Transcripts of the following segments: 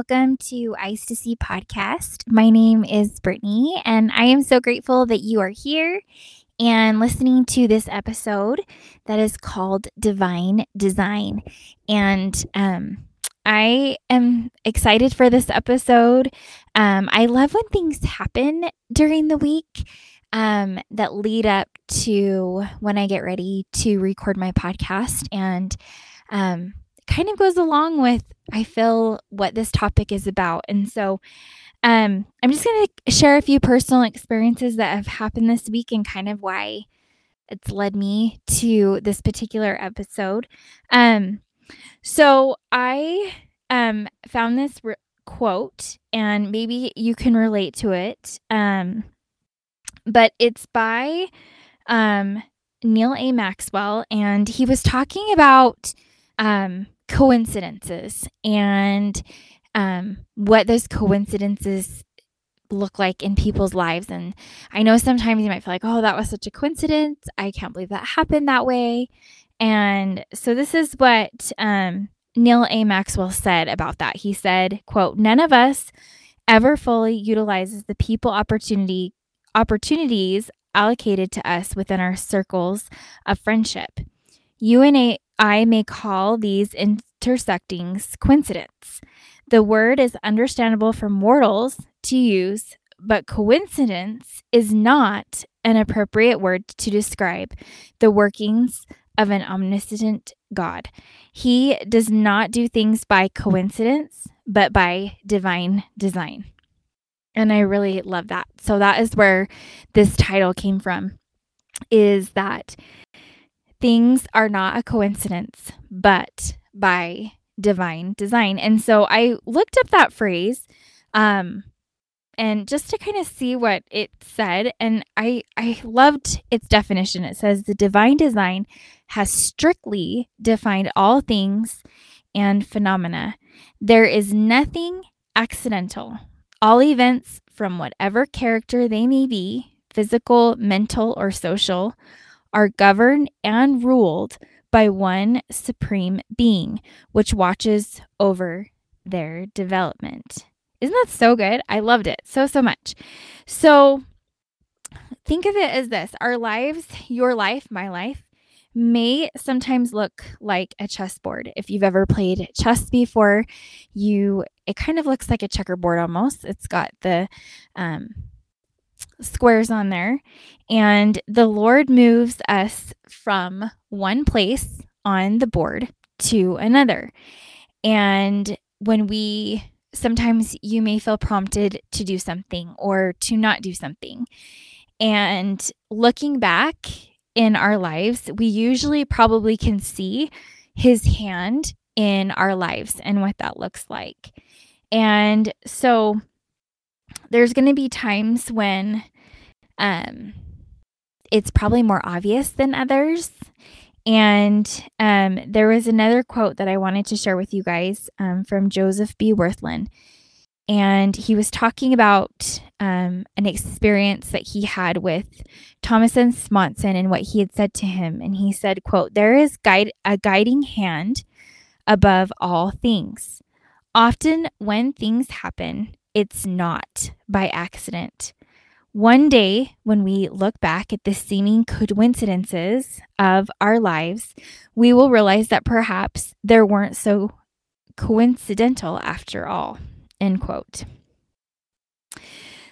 welcome to Eyes to See podcast. My name is Brittany, and I am so grateful that you are here and listening to this episode that is called Divine Design. And um, I am excited for this episode. Um, I love when things happen during the week um, that lead up to when I get ready to record my podcast. And um, kind of goes along with I feel what this topic is about. And so um, I'm just going to share a few personal experiences that have happened this week and kind of why it's led me to this particular episode. Um, so I um, found this re- quote, and maybe you can relate to it. Um, but it's by um, Neal A. Maxwell, and he was talking about um, coincidences and um, what those coincidences look like in people's lives. And I know sometimes you might feel like, oh, that was such a coincidence. I can't believe that happened that way. And so this is what um, Neal A. Maxwell said about that. He said, quote, none of us ever fully utilizes the people opportunity opportunities allocated to us within our circles of friendship. You and I may call these intersectings coincidence. The word is understandable for mortals to use, but coincidence is not an appropriate word to describe the workings of an omniscient God. He does not do things by coincidence, but by divine design. And I really love that. So that is where this title came from is that things are not a coincidence, but by divine design. And so I looked up that phrase um and just to kind of see what it said and I I loved its definition. It says the divine design has strictly defined all things and phenomena. There is nothing accidental. All events from whatever character they may be, physical, mental, or social, are governed and ruled by one supreme being, which watches over their development. Isn't that so good? I loved it so, so much. So think of it as this our lives, your life, my life, may sometimes look like a chessboard. If you've ever played chess before, you it kind of looks like a checkerboard almost. It's got the um, squares on there. And the Lord moves us from one place on the board to another. And when we sometimes you may feel prompted to do something or to not do something. And looking back in our lives, we usually probably can see his hand in our lives and what that looks like. And so there's going to be times when um, it's probably more obvious than others. And um, there was another quote that I wanted to share with you guys um, from Joseph B. Wirthlin. And he was talking about um, an experience that he had with Thomas S. Monson and what he had said to him. And he said, quote, there is guide, a guiding hand above all things. Often when things happen, it's not by accident. One day, when we look back at the seeming coincidences of our lives, we will realize that perhaps there weren't so coincidental after all. End quote.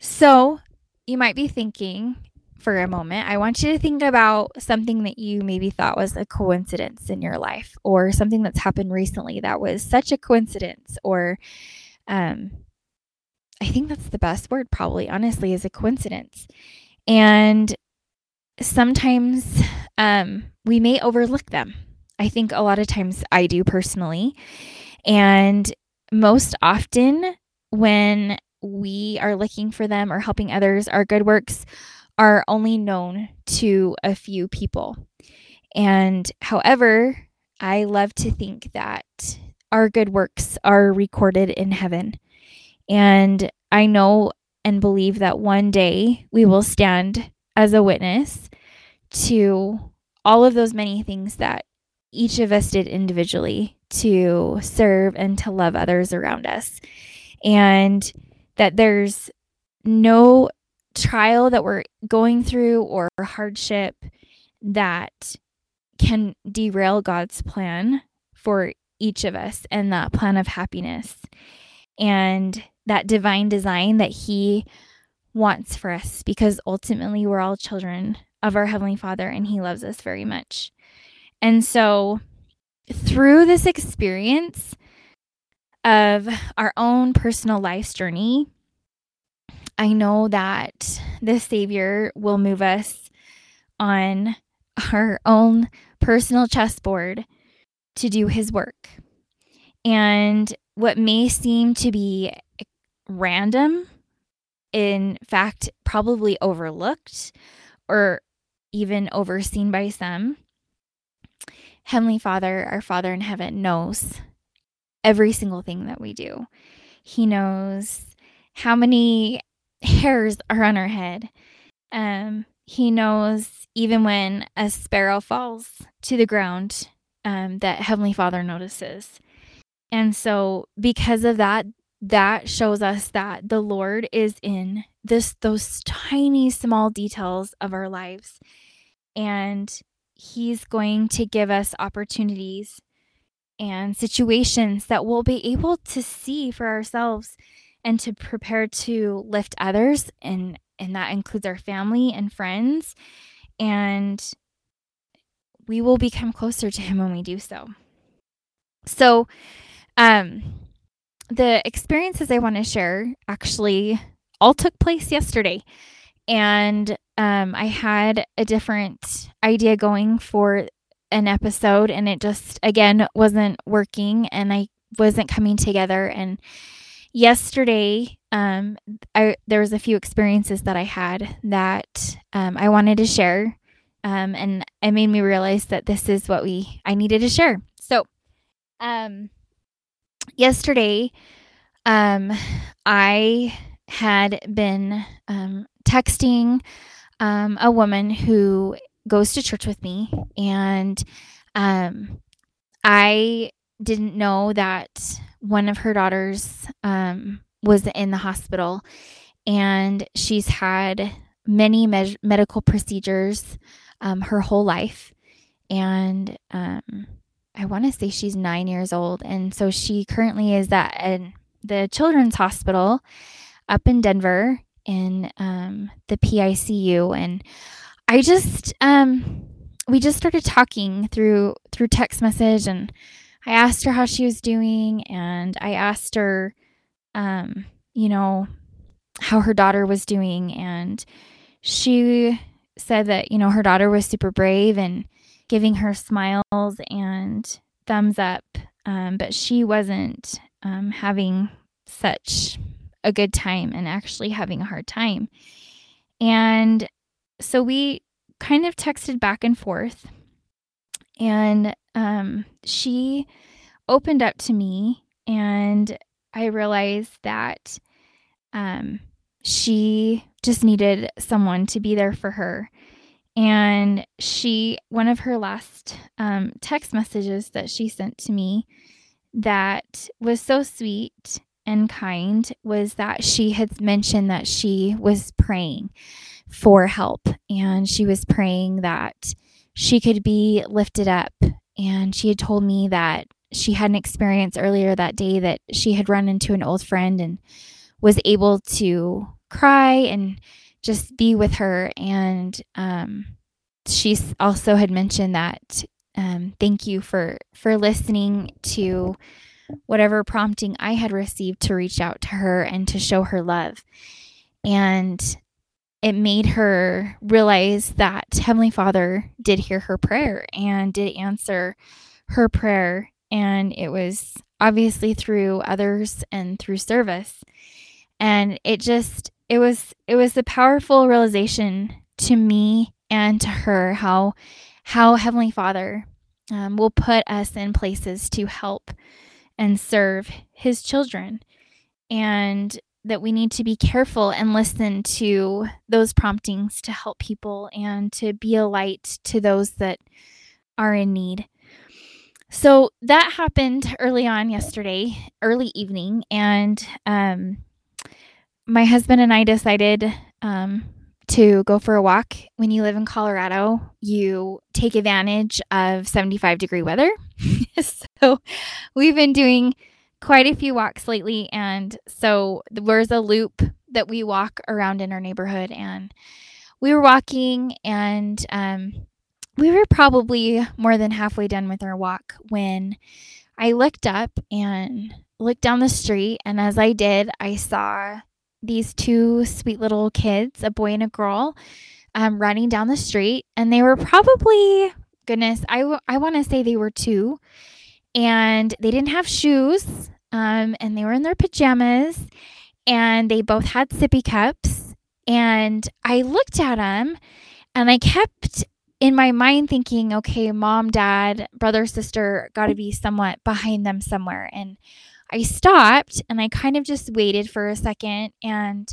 So, you might be thinking for a moment, I want you to think about something that you maybe thought was a coincidence in your life or something that's happened recently that was such a coincidence or um, I think that's the best word, probably, honestly, is a coincidence. And sometimes um, we may overlook them. I think a lot of times I do personally. And most often, when we are looking for them or helping others, our good works are only known to a few people. And however, I love to think that our good works are recorded in heaven. And I know and believe that one day we will stand as a witness to all of those many things that each of us did individually to serve and to love others around us. and that there's no trial that we're going through or hardship that can derail God's plan for each of us and that plan of happiness and that divine design that He wants for us because ultimately we're all children of our Heavenly Father and He loves us very much. And so, through this experience of our own personal life's journey, I know that the Savior will move us on our own personal chessboard to do His work. And what may seem to be random, in fact, probably overlooked or even overseen by some, Heavenly Father, our Father in heaven, knows every single thing that we do. He knows how many hairs are on our head. Um, he knows even when a sparrow falls to the ground, um, that Heavenly Father notices. And so, because of that, that shows us that the Lord is in this those tiny small details of our lives. And he's going to give us opportunities and situations that we'll be able to see for ourselves and to prepare to lift others. And and that includes our family and friends. And we will become closer to him when we do so. So um the experiences i want to share actually all took place yesterday. And um, i had a different idea going for an episode and it just again wasn't working and i wasn't coming together. And yesterday um i there was a few experiences that i had that um, i wanted to share um and it made me realize that this is what we i needed to share. So um yesterday um i had been um texting um a woman who goes to church with me and um i didn't know that one of her daughters um, was in the hospital and she's had many me- medical procedures um, her whole life. And um, I want to say she's nine years old. And so she currently is at the children's hospital up in Denver in um, the PICU. And I just, um, we just started talking through through text message and I asked her how she was doing and I asked her, um, you know, how her daughter was doing. And she said that, you know, her daughter was super brave and giving her smiles and thumbs up. Um, but she wasn't um, having such a good time and actually having a hard time. And so we kind of texted back and forth. And um, she opened up to me, and I realized that um, she just needed someone to be there for her. And she, one of her last um, text messages that she sent to me that was so sweet and kind was that she had mentioned that she was praying for help. And she was praying that she could be lifted up. And she had told me that she had an experience earlier that day that she had run into an old friend and was able to cry and just be with her. And um, she also had mentioned that um, thank you for for listening to whatever prompting I had received to reach out to her and to show her love. And it made her realize that Heavenly Father did hear her prayer and did answer her prayer. And it was obviously through others and through service. And it just, it was, it was a powerful realization to me and to her how, how Heavenly Father um, will put us in places to help and serve His children. And that we need to be careful and listen to those promptings to help people and to be a light to those that are in need. So that happened early on yesterday, early evening, and um, my husband and I decided um, to go for a walk. When you live in Colorado, you take advantage of 75 degree weather. so we've been doing quite a few walks lately. And so there's a loop that we walk around in our neighborhood. And we were walking and um, we were probably more than halfway done with our walk when I looked up and looked down the street. And as I did, I saw these two sweet little kids, a boy and a girl, um, running down the street. And they were probably, goodness, I, w- I want to say they were two. And they didn't have shoes. Um, and they were in their pajamas. And they both had sippy cups. And I looked at them and I kept in my mind thinking, okay, mom, dad, brother, sister got to be somewhat behind them somewhere. And I stopped and I kind of just waited for a second and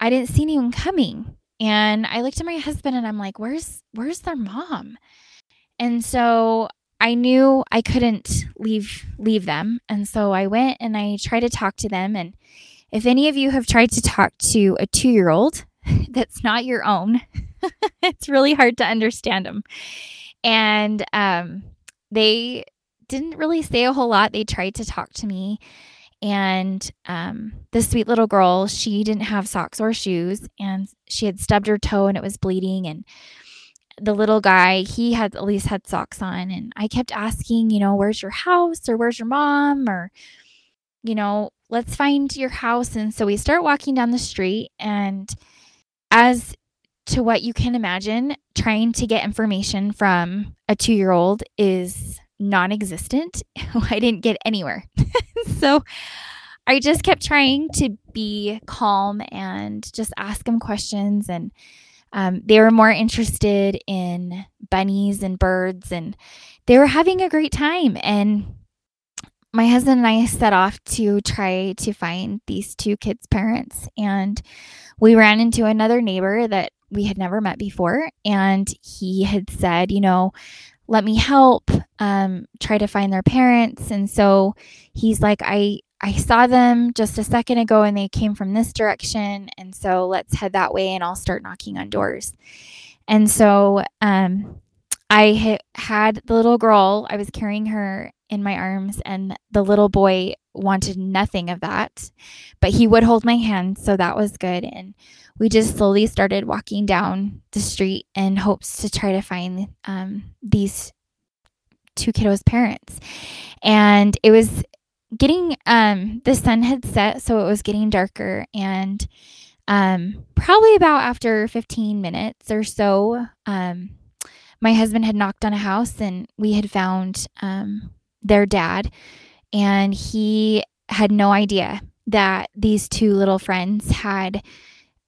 I didn't see anyone coming. And I looked at my husband and I'm like, "Where's where's their mom?" And so I knew I couldn't leave leave them. And so I went and I tried to talk to them and if any of you have tried to talk to a 2-year-old that's not your own, it's really hard to understand them. And um they didn't really say a whole lot. They tried to talk to me. And um, the sweet little girl, she didn't have socks or shoes, and she had stubbed her toe and it was bleeding. And the little guy, he had at least had socks on. And I kept asking, you know, where's your house or where's your mom? Or, you know, let's find your house. And so we start walking down the street. And as to what you can imagine, trying to get information from a two year old is non existent. I didn't get anywhere. so I just kept trying to be calm and just ask them questions. And um, they were more interested in bunnies and birds, and they were having a great time. And my husband and I set off to try to find these two kids' parents. And we ran into another neighbor that we had never met before. And he had said, you know, let me help um, try to find their parents. And so he's like i i saw them just a second ago and they came from this direction. And so let's head that way and i'll start knocking on doors. And so um, i had the little girl i was carrying her in my arms and the little boy wanted nothing of that but he would hold my hand so that was good. And we just slowly started walking down the street in hopes to try to find um, these two kiddos' parents. And it was getting, um, the sun had set, so it was getting darker. And um, probably about after 15 minutes or so, um, my husband had knocked on a house and we had found um, their dad. And he had no idea that these two little friends had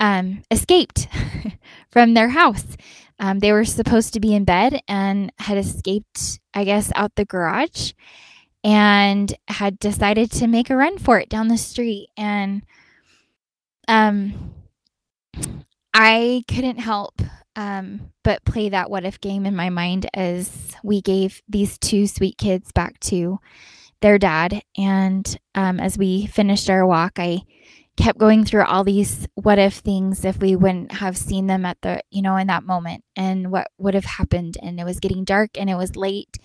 um, escaped from their house. Um, they were supposed to be in bed and had escaped, I guess, out the garage and had decided to make a run for it down the street. And um, I couldn't help um, but play that what if game in my mind as we gave these two sweet kids back to their dad. And um, as we finished our walk, I kept going through all these what if things if we wouldn't have seen them at the you know in that moment and what would have happened. And it was getting dark and it was late.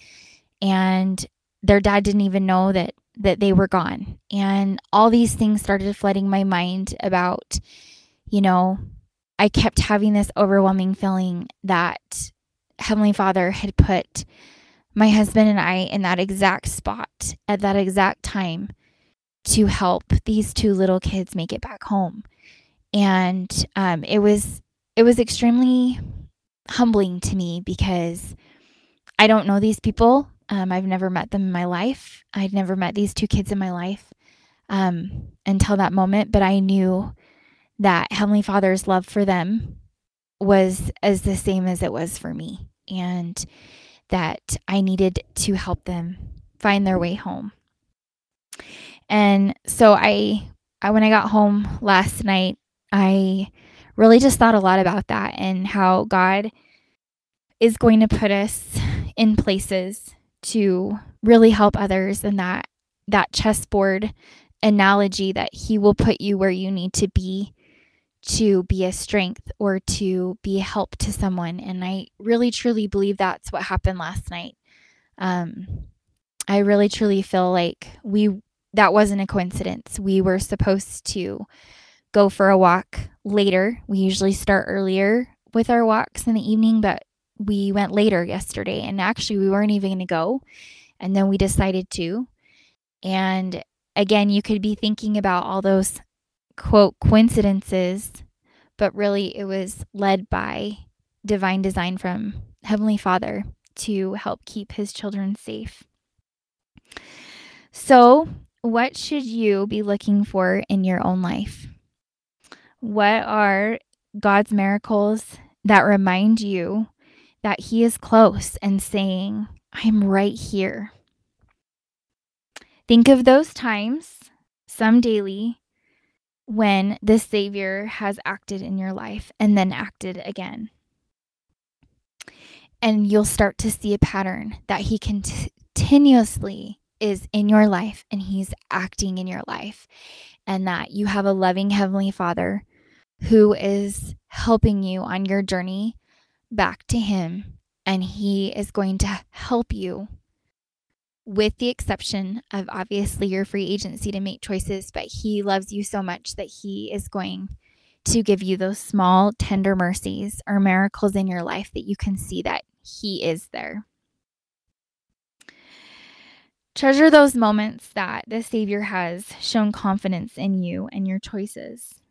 And their dad didn't even know that that they were gone. And all these things started flooding my mind about you know i kept having this overwhelming feeling that heavenly father had put my husband and i in that exact spot at that exact time to help these two little kids make it back home. And um, it was it was extremely humbling to me because I don't know these people. Um, I've never met them in my life. I'd never met these two kids in my life um, until that moment, but I knew that Heavenly Father's love for them was as the same as it was for me, and that I needed to help them find their way home. And so I, I when I got home last night, I really just thought a lot about that and how God is going to put us in places to really help others and that that chessboard analogy that he will put you where you need to be to be a strength or to be a help to someone. And i really truly believe that's what happened last night. Um, i really truly feel like we that wasn't a coincidence. We were supposed to go for a walk later. We usually start earlier with our walks in the evening but we went later yesterday and actually we weren't even going to go and then we decided to. And again you could be thinking about all those quote coincidences but really it was led by divine design from heavenly father to help keep his children safe. So what should you be looking for in your own life what are god's miracles that remind you that He is close and saying, I'm right here. Think of those times, some daily, when the Savior has acted in your life and then acted again. And you'll start to see a pattern that He continuously is in your life and He's acting in your life, and that you have a loving Heavenly Father who is helping you on your journey back to Him, and He is going to help you, with the exception of obviously your free agency to make choices. But He loves you so much that He is going to give you those small, tender mercies or miracles in your life that you can see that He is there. Treasure those moments that the Savior has shown confidence in you and your choices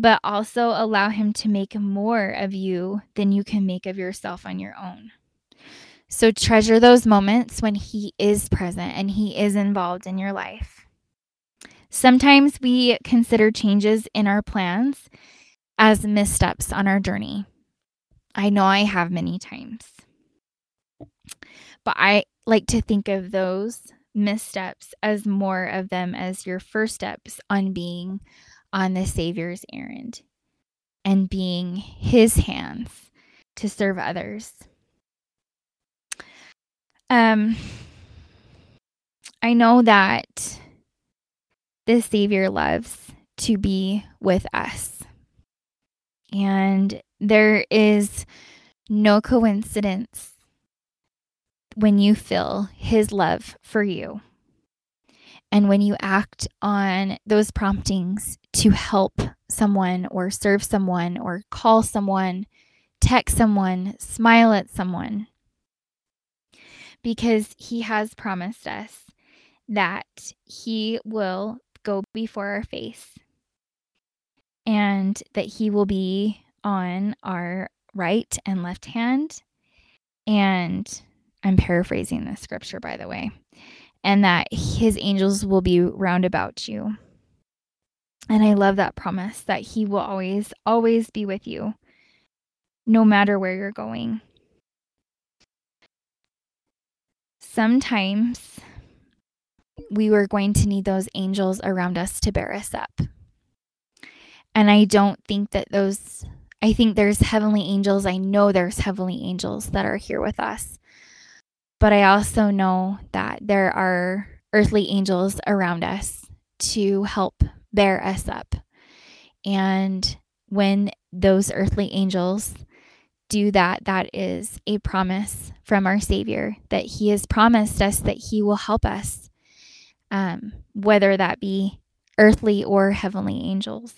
but also allow Him to make more of you than you can make of yourself on your own. So treasure those moments when He is present and He is involved in your life. Sometimes we consider changes in our plans as missteps on our journey. I know I have many times. But I like to think of those missteps as more of them as your first steps on being on the Savior's errand and being his hands to serve others. Um, I know that the Savior loves to be with us. And there is no coincidence when you feel his love for you. And when you act on those promptings to help someone or serve someone or call someone, text someone, smile at someone, because He has promised us that He will go before our face and that He will be on our right and left hand. And I'm paraphrasing the scripture, by the way and that his angels will be round about you. And I love that promise that he will always, always be with you, no matter where you're going. Sometimes we were going to need those angels around us to bear us up. And I don't think that those, I think there's heavenly angels. I know there's heavenly angels that are here with us. But I also know that there are earthly angels around us to help bear us up. And when those earthly angels do that, that is a promise from our Savior that He has promised us that He will help us, um, whether that be earthly or heavenly angels.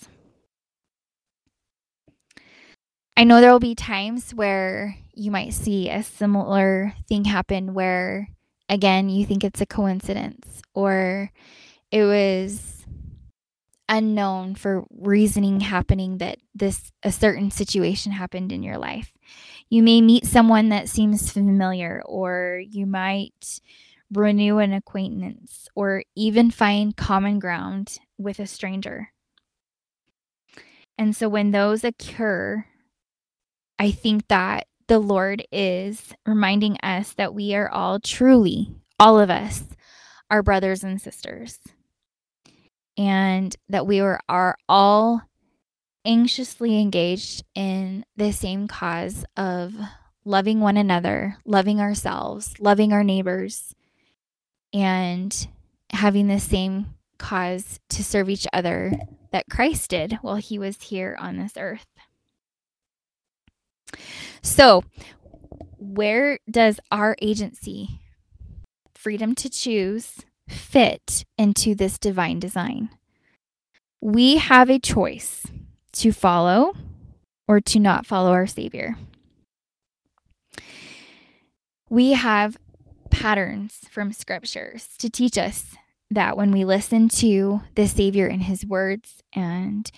I know there will be times where you might see a similar thing happen where, again, you think it's a coincidence or it was unknown for reasoning happening that this a certain situation happened in your life. You may meet someone that seems familiar or you might renew an acquaintance or even find common ground with a stranger. And so when those occur, I think that the Lord is reminding us that we are all truly, all of us, our brothers and sisters. And that we are, are all anxiously engaged in the same cause of loving one another, loving ourselves, loving our neighbors, and having the same cause to serve each other that Christ did while he was here on this earth. So, where does our agency, freedom to choose, fit into this divine design? We have a choice to follow or to not follow our Savior. We have patterns from scriptures to teach us that when we listen to the Savior in His words and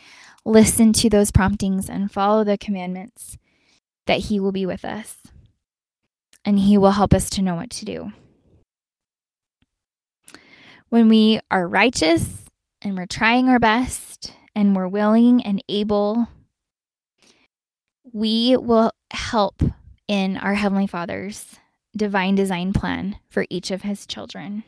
listen to those promptings and follow the commandments, that He will be with us and He will help us to know what to do. When we are righteous and we're trying our best and we're willing and able, we will help in our Heavenly Father's divine design plan for each of His children.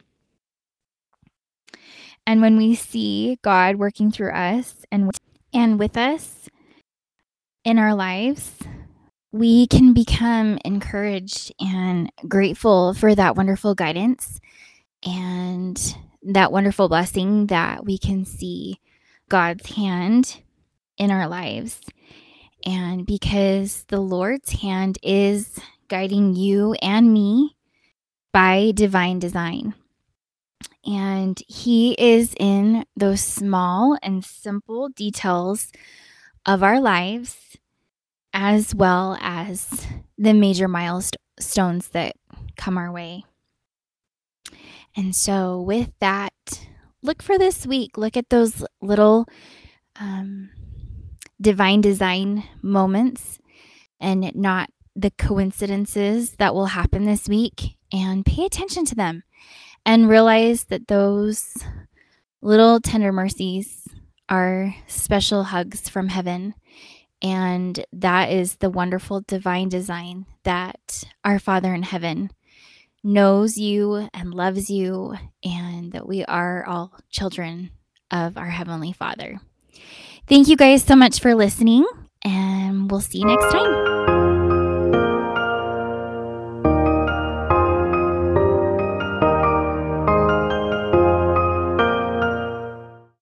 And when we see God working through us and and with us in our lives, we can become encouraged and grateful for that wonderful guidance and that wonderful blessing that we can see God's hand in our lives. And because the Lord's hand is guiding you and me by divine design. And He is in those small and simple details of our lives as well as the major milestones that come our way. And so, with that, look for this week. Look at those little um, divine design moments and not the coincidences that will happen this week, and pay attention to them and realize that those little tender mercies are special hugs from heaven and that is the wonderful divine design that our Father in heaven knows you and loves you, and that we are all children of our Heavenly Father. Thank you guys so much for listening, and we'll see you next time.